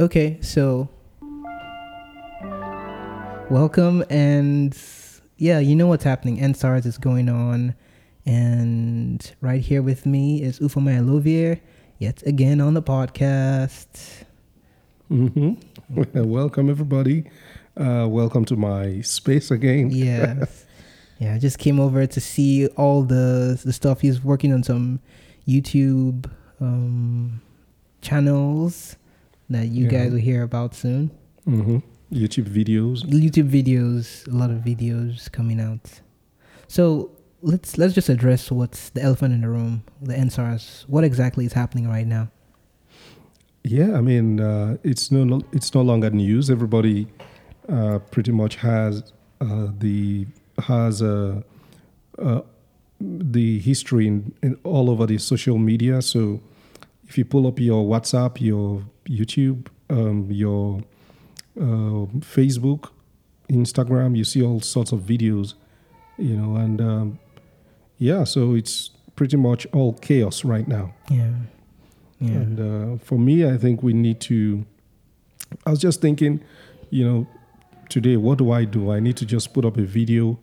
Okay, so welcome and yeah, you know what's happening. EndSARS is going on, and right here with me is Ufomaya Lovier, yet again on the podcast. Mm-hmm. welcome everybody. Uh, welcome to my space again. Yes. yeah, I just came over to see all the the stuff. He's working on some YouTube um, channels that you Yeah. guys will hear about soon. hmm YouTube videos. YouTube videos, a lot of videos coming out. So let's let's just address what's the elephant in the room, the EndSARS. What exactly is happening right now? Yeah, I mean, uh, it's no, it's no longer news. Everybody uh, pretty much has uh, the has uh, uh, the history in, in all over the social media. So if you pull up your WhatsApp, your YouTube, um, your uh, Facebook, Instagram, you see all sorts of videos, you know, and um, yeah, so it's pretty much all chaos right now. Yeah, yeah, And uh, for me, I think we need to. I was just thinking, you know, today, what do I do? I need to just put up a video,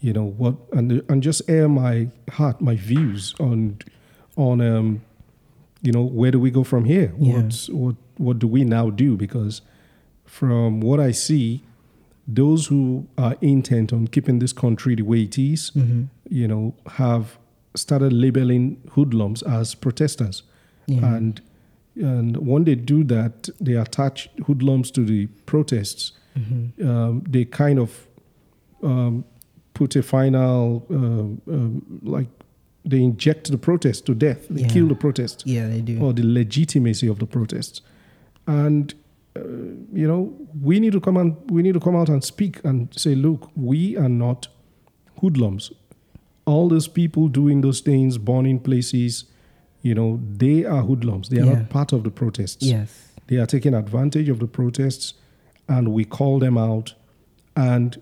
you know, what and and just air my heart, my views on on um, you know, where do we go from here? Yeah. What what what do we now do? Because from what I see, those who are intent on keeping this country the way it is, hmm you know, have started labeling hoodlums as protesters yeah, and and when they do that, they attach hoodlums to the protests. hmm Um, they kind of um, put a final um, um, like they inject the protest to death. They Yeah. kill the protest yeah, they do. or the legitimacy of the protests. And uh, you know, we need to come and we need to come out and speak and say, look, we are not hoodlums. All those people doing those things, burning places, you know, they are hoodlums. They are Yeah. not part of the protests. yes, They are taking advantage of the protests, and we call them out and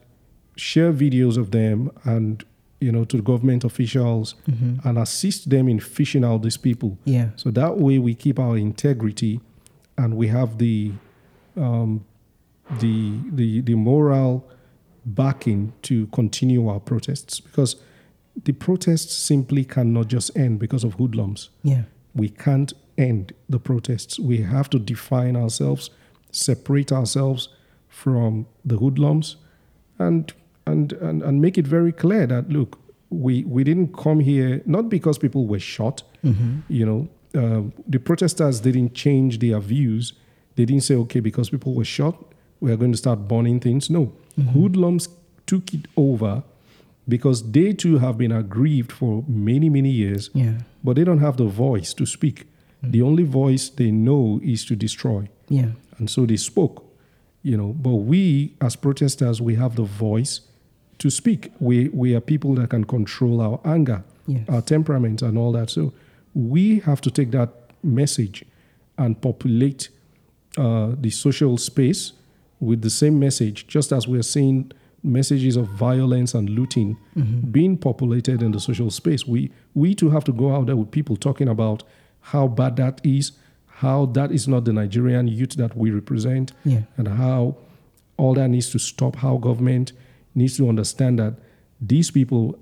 share videos of them and you know to government officials hmm and assist them in fishing out these people. yeah, So that way we keep our integrity and we have the um, the the the moral backing to continue our protests because the protests simply cannot just end because of hoodlums. yeah, We can't end the protests. We have to define ourselves, separate ourselves from the hoodlums, and and and, and make it very clear that look, we we didn't come here not because people were shot hmm you know, um, the protesters didn't change their views. They didn't say, okay, because people were shot, we are going to start burning things. No, hoodlums took it over because they too have been aggrieved for many, many years, yeah, but they don't have the voice to speak. The only voice they know is to destroy. yeah, And so they spoke, you know. But we, as protesters, we have the voice to speak. We, we are people that can control our anger yes, our temperament and all that. So we have to take that message and populate uh, the social space with the same message, just as we're seeing messages of violence and looting hmm being populated in the social space. We we too have to go out there with people talking about how bad that is, how that is not the Nigerian youth that we represent, yeah, and how all that needs to stop, how government needs to understand that these people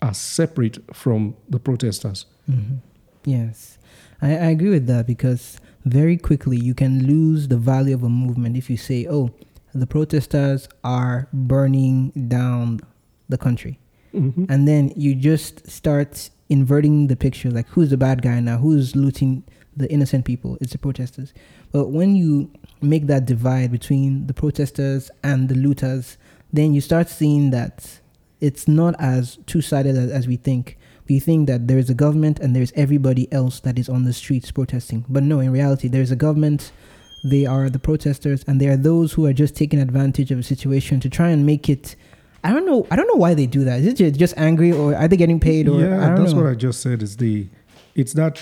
are separate from the protesters. hmm Yes, I, I agree with that because very quickly you can lose the value of a movement if you say, "Oh, the protesters are burning down the country," Mhm. and then you just start inverting the picture. Like, who's the bad guy now? Who's looting the innocent people? It's the protesters. But when you make that divide between the protesters and the looters, then you start seeing that it's not as two-sided as, as we think we think that there is a government and there's everybody else that is on the streets protesting. But no, in reality, there's a government, they are the protesters, and they are those who are just taking advantage of a situation to try and make it. I don't know. I don't know why they do that. Is it ju- just angry, or are they getting paid, or yeah, I don't that's know. what I just said. Is the it's that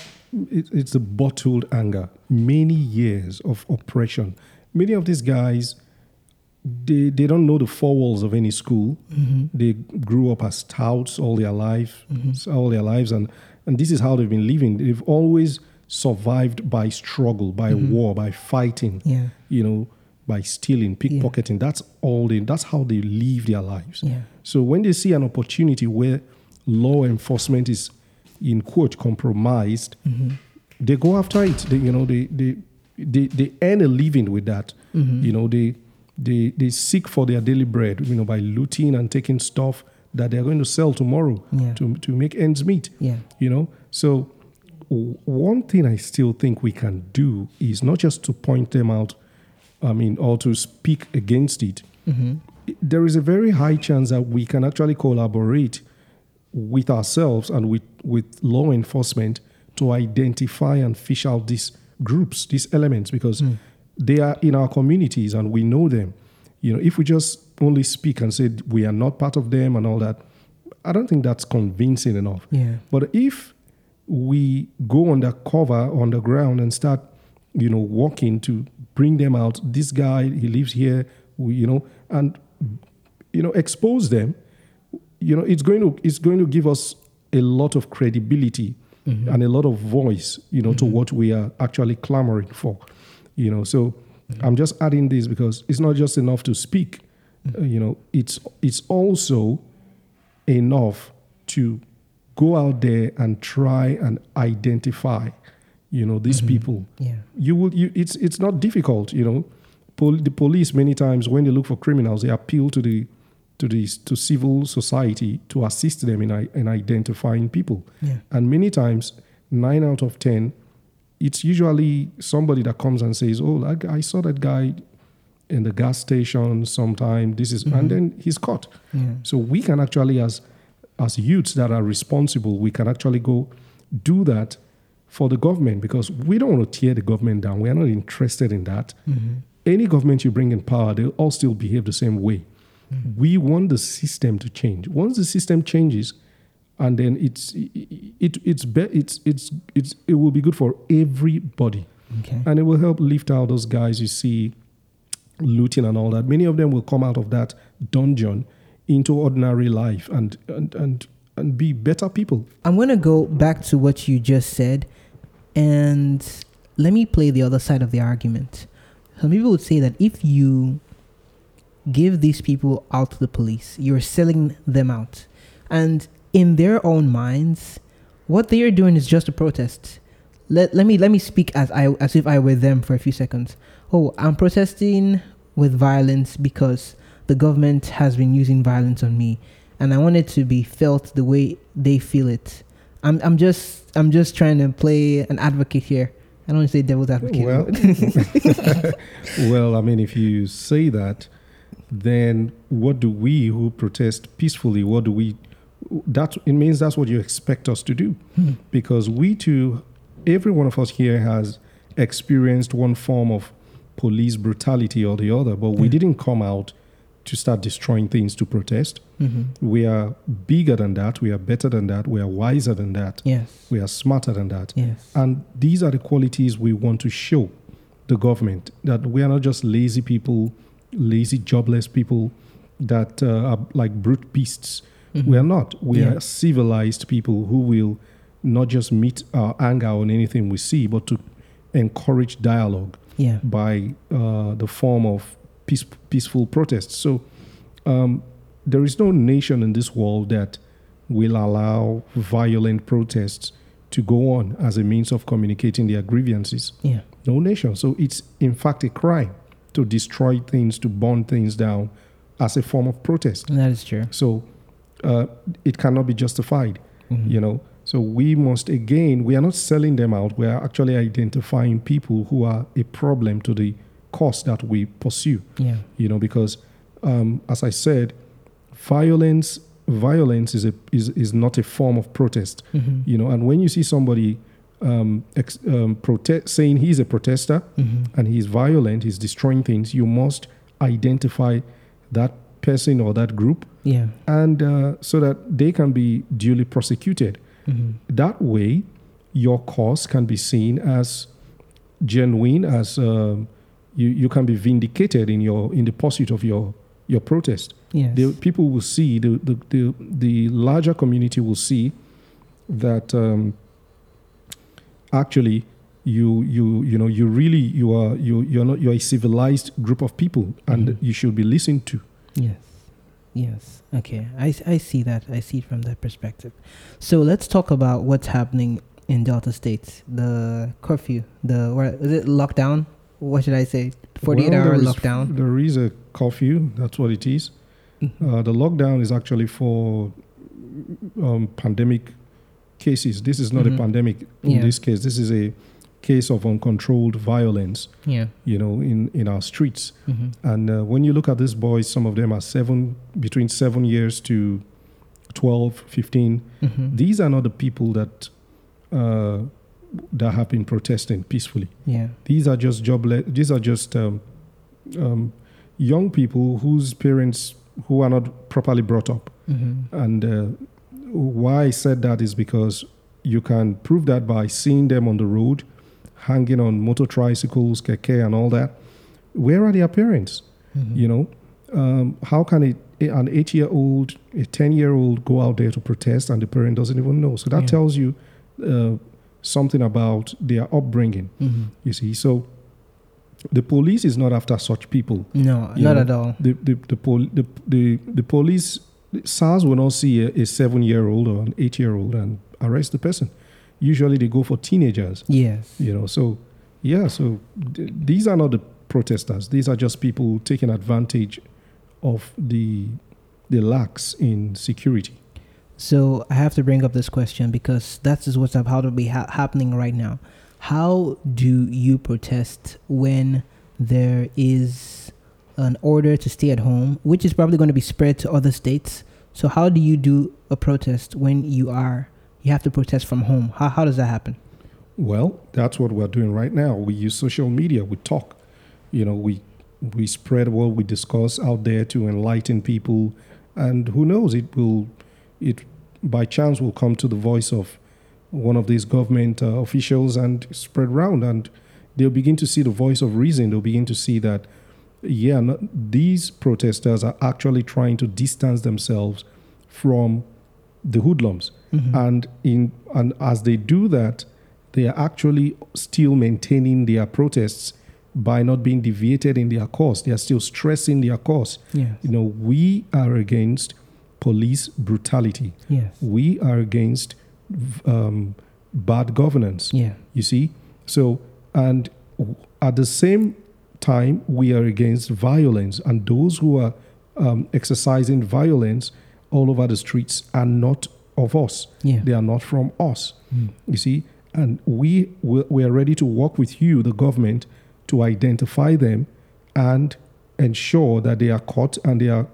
it, it's the bottled anger. Many years of oppression. Many of these guys, they they don't know the four walls of any school. Mhm. They grew up as touts all their life, Mhm. all their lives, and and this is how they've been living. They've always survived by struggle, by Mhm. war, by fighting, Yeah. you know, by stealing, pickpocketing. That's all they. That's how they live their lives. Yeah. So when they see an opportunity where law enforcement is, in quote, compromised, Mhm. they go after it. They, you know, they they they, they earn a living with that. Mhm. You know, they they they seek for their daily bread. You know, by looting and taking stuff that they're going to sell tomorrow Yeah. to to make ends meet. Yeah. You know, so one thing I still think we can do is not just to point them out. I mean, or to speak against it. Mhm. There is a very high chance that we can actually collaborate with ourselves and with, with law enforcement to identify and fish out these groups, these elements, because Mm. They are in our communities and we know them. You know, if we just only speak and say we are not part of them and all that, I don't think that's convincing enough. Yeah. But if we go undercover on the ground and start, you know, walking to bring them out, this guy, he lives here, we, you know, and you know, expose them, you know, it's going to it's going to give us a lot of credibility Mhm. and a lot of voice, you know, to what we are actually clamoring for. You know, so I'm just adding this because it's not just enough to speak. Uh, you know, it's it's also enough to go out there and try and identify, you know, these people. Yeah. You will. You, it's it's not difficult. You know, Pol- the police many times when they look for criminals, they appeal to the to the to civil society to assist them in i- in identifying people. Yeah. And many times, nine out of ten, it's usually somebody that comes and says, "Oh, guy- I saw that guy in the gas station sometime. This is," Mhm. and then he's caught. Yeah. So we can actually, as as youths that are responsible, we can actually go do that for the government because we don't want to tear the government down. We are not interested in that. Mhm. Any government you bring in power, they'll all still behave the same way. Mm. We want the system to change. Once the system changes, and then it's it it's be, it's it's it's it will be good for everybody, Okay. and it will help lift out those guys you see looting and all that. Many of them will come out of that dungeon into ordinary life and and and, and be better people. I'm going to go back to what you just said and let me play the other side of the argument. Some people would say that if you give these people out to the police, you're selling them out. And in their own minds, what they are doing is just a protest. Let, let me let me speak as I as if I were them for a few seconds. Oh, I'm protesting with violence because the government has been using violence on me and I want it to be felt the way they feel it. I'm I'm just I'm just trying to play an advocate here. I don't want to say devil's advocate. Well, well, I mean, if you say that, then what do we who protest peacefully? What do we? That it means that's what you expect us to do, Hmm. because we too, every one of us here has experienced one form of police brutality or the other, but we Yeah. didn't come out to start destroying things to protest. Mhm. We are bigger than that. We are better than that. We are wiser than that. Yes. We are smarter than that. Yes. And these are the qualities we want to show the government that we are not just lazy people, lazy, jobless people that uh, are like brute beasts. Mhm. We are not. We Yeah. are civilized people who will not just meet our anger on anything we see, but to encourage dialogue Yeah. by uh, the form of peace, peaceful protests. So um, there is no nation in this world that will allow violent protests to go on as a means of communicating their grievances. Yeah. No nation. So it's in fact a crime to destroy things, to burn things down as a form of protest. That is true. So uh, it cannot be justified Mhm. you know so we must again we are not selling them out we are actually identifying people who are a problem to the cause that we pursue Yeah. you know because um, as i said violence violence is a is, is not a form of protest Mhm. you know and when you see somebody um, ex, um, protest saying he's a protester Mhm. and he's violent he's destroying things you must identify that person or that group Yeah. and uh, so that they can be duly prosecuted. Mhm. That way, your cause can be seen as genuine, as um, you, you can be vindicated in your in the pursuit of your your protest. Yes. The people will see the the, the, the larger community will see that um, actually you you you know you really you are you you're not you're a civilized group of people and Mhm. you should be listened to Yes. Yes. Okay. I, I see that. I see it from that perspective. So let's talk about what's happening in Delta States. The curfew. The what is it lockdown? What should I say? Forty eight Well, hour lockdown. there is a curfew that's what it is Mhm. uh, the lockdown is actually for um, pandemic cases this is not Mhm. a pandemic in Yeah. this case this is a case of uncontrolled violence yeah. you know in in our streets hmm And uh, when you look at these boys, some of them are seven, between seven years to 12, 15. hmm These are not the people that uh, that have been protesting peacefully. Yeah. These are just jobless. These are just um, um, young people whose parents who are not properly brought up. hmm And uh, why I said that is because you can prove that by seeing them on the road, hanging on motor tricycles, keke, and all that. Where are their parents? hmm You know, um, how can a, an eight-year-old, a ten-year-old go out there to protest and the parent doesn't even know? So that Yeah. tells you uh, something about their upbringing. hmm You see, so the police is not after such people. No, You not know, at all. The the the, pol- the, the, the police SARS will not see a, a seven-year-old or an eight-year-old and arrest the person. Usually they go for teenagers. Yes. You know, so yeah, so th- these are not the protesters. These are just people taking advantage of the the lacks in security. So I have to bring up this question because that is what's about to be ha- happening right now. How do you protest when there is an order to stay at home, which is probably going to be spread to other states? So how do you do a protest when you are you have to protest from home? How how does that happen? Well, that's what we're doing right now. We use social media. We talk. You know, we we spread what we discuss out there to enlighten people, and who knows, it will it by chance will come to the voice of one of these government uh, officials and spread round, and they'll begin to see the voice of reason. They'll begin to see that yeah, no, these protesters are actually trying to distance themselves from the hoodlums Mhm. and in and as they do that they are actually still maintaining their protests by not being deviated in their course they are still stressing their course yes. you know we are against police brutality Yes. we are against um, bad governance Yeah. you see so and at the same time we are against violence and those who are um, exercising violence all over the streets are not of us. Yeah. they are not from us. Mm. you see? And we we we are ready to work with you the government to identify them and ensure that they are caught and they are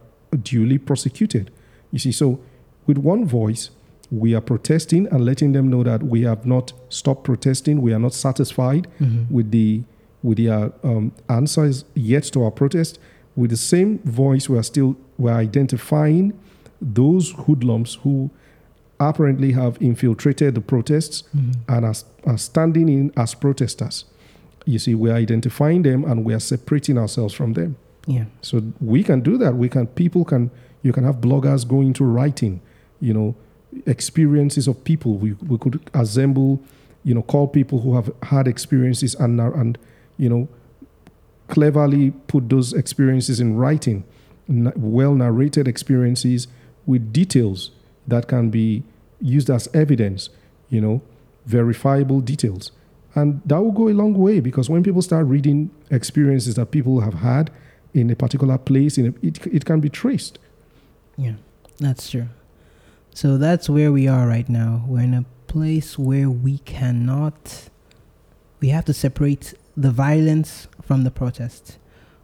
duly prosecuted. You see? So with one voice we are protesting and letting them know that we have not stopped protesting. We are not satisfied Mhm. with the with their um, answers yet to our protest. With the same voice we are still we're identifying those hoodlums who apparently have infiltrated the protests Mhm. and are, are standing in as protesters. You see we're identifying them and we are separating ourselves from them. Yeah. so we can do that. We can people can you can have bloggers go into writing you know experiences of people. We, we could assemble you know call people who have had experiences and and you know cleverly put those experiences in writing well narrated experiences with details that can be used as evidence you know verifiable details and that will go a long way because when people start reading experiences that people have had in a particular place in a, it, it can be traced Yeah, that's true. So that's where we are right now. We're in a place where we cannot, we have to separate the violence from the protest.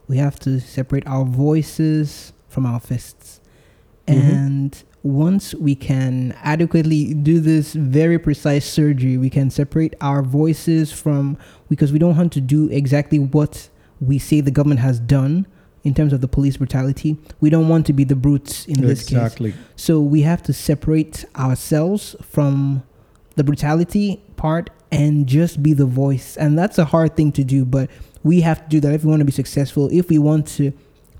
We have to separate our voices from our fists. Mhm. And once we can adequately do this very precise surgery, we can separate our voices from, because we don't want to do exactly what we say the government has done in terms of the police brutality. We don't want to be the brutes in this case. exactly So we have to separate ourselves from the brutality part and just be the voice. And that's a hard thing to do, but we have to do that if we want to be successful, if we want to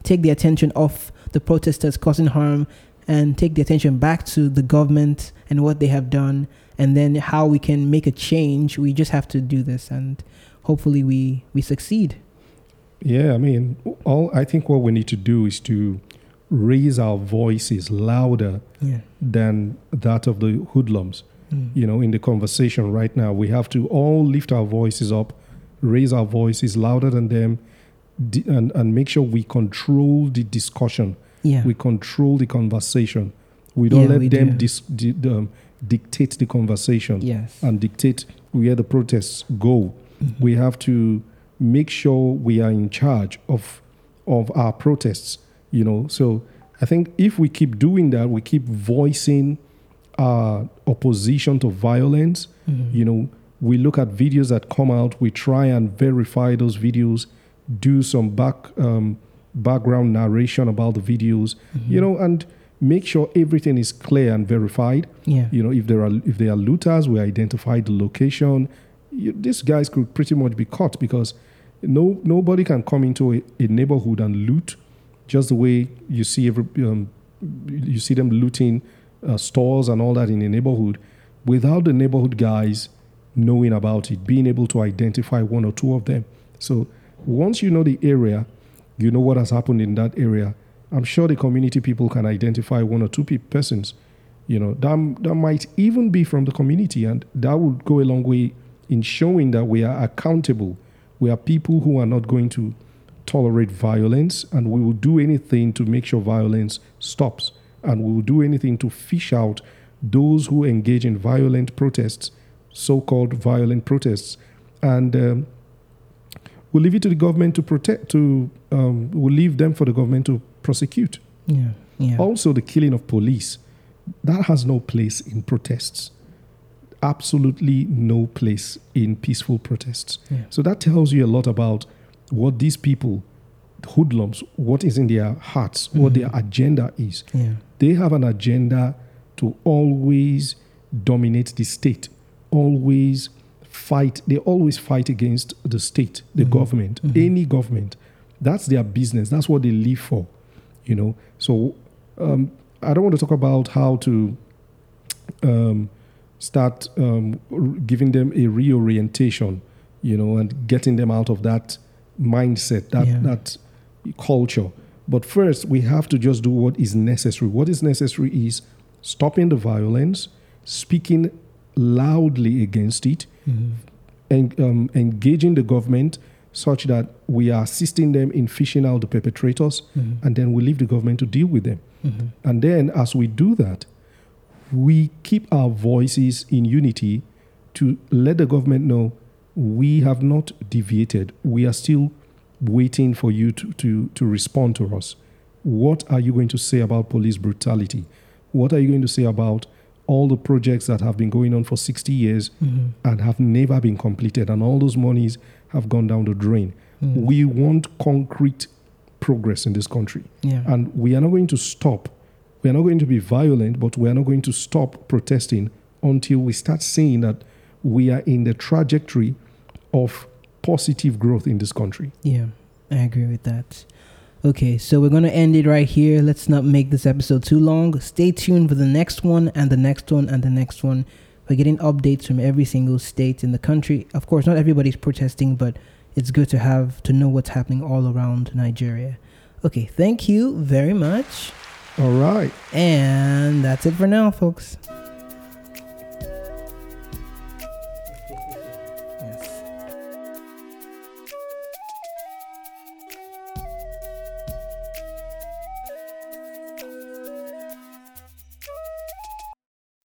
take the attention off the protesters causing harm and take the attention back to the government and what they have done and then how we can make a change. We just have to do this and hopefully we we succeed. Yeah, I mean, all I think what we need to do is to raise our voices louder Yeah. than that of the hoodlums. Mm. You know, in the conversation right now, we have to all lift our voices up, raise our voices louder than them, and, and make sure we control the discussion. Yeah. We control the conversation. We don't Yeah, let we them do. dis, di, um, dictate the conversation yes. and dictate where the protests go. Mhm. We have to make sure we are in charge of of our protests. You know, so I think if we keep doing that, we keep voicing our opposition to violence. Mhm. You know, we look at videos that come out, we try and verify those videos, do some back um, background narration about the videos. Mhm. You know, and make sure everything is clear and verified Yeah. you know if there are if there are looters we identify the location you, these guys could pretty much be caught because no nobody can come into a, a neighborhood and loot just the way you see every um, you see them looting uh, stores and all that in a neighborhood without the neighborhood guys knowing about it being able to identify one or two of them so once you know the area you know what has happened in that area. I'm sure the community people can identify one or two pe- persons you know that, that might even be from the community and that would go a long way in showing that we are accountable. We are people who are not going to tolerate violence and we will do anything to make sure violence stops and we will do anything to fish out those who engage in violent protests so-called violent protests. And um, we'll leave it to the government to protect to um, we'll leave them for the government to prosecute Yeah. Yeah. also, the killing of police that has no place in protests. Absolutely no place in peaceful protests. Yeah. So that tells you a lot about what these people, hoodlums, what is in their hearts, what their agenda is. Yeah. They have an agenda to always dominate the state, always fight. They always fight against the state, the Mhm. government, Mhm. any government. That's their business. That's what they live for, you know. So um, I don't want to talk about how to um, start um, r- giving them a reorientation, you know, and getting them out of that mindset, that Yeah. that culture. But first, we have to just do what is necessary. What is necessary is stopping the violence, speaking loudly against it, And um, engaging the government such that we are assisting them in fishing out the perpetrators, Mhm. and then we leave the government to deal with them. Mhm. And then, as we do that, we keep our voices in unity to let the government know we have not deviated. We are still waiting for you to, to, to respond to us. What are you going to say about police brutality? What are you going to say about all the projects that have been going on for 60 years Mhm. and have never been completed, and all those monies have gone down the drain? Mhm. We want concrete progress in this country. Yeah. And we are not going to stop. We are not going to be violent, but we are not going to stop protesting until we start seeing that we are in the trajectory of positive growth in this country. Yeah, I agree with that. Okay, so we're going to end it right here. Let's not make this episode too long. Stay tuned for the next one and the next one and the next one. We're getting updates from every single state in the country. Of course, not everybody's protesting, but it's good to have to know what's happening all around Nigeria. Okay, thank you very much. All right. And that's it for now, folks.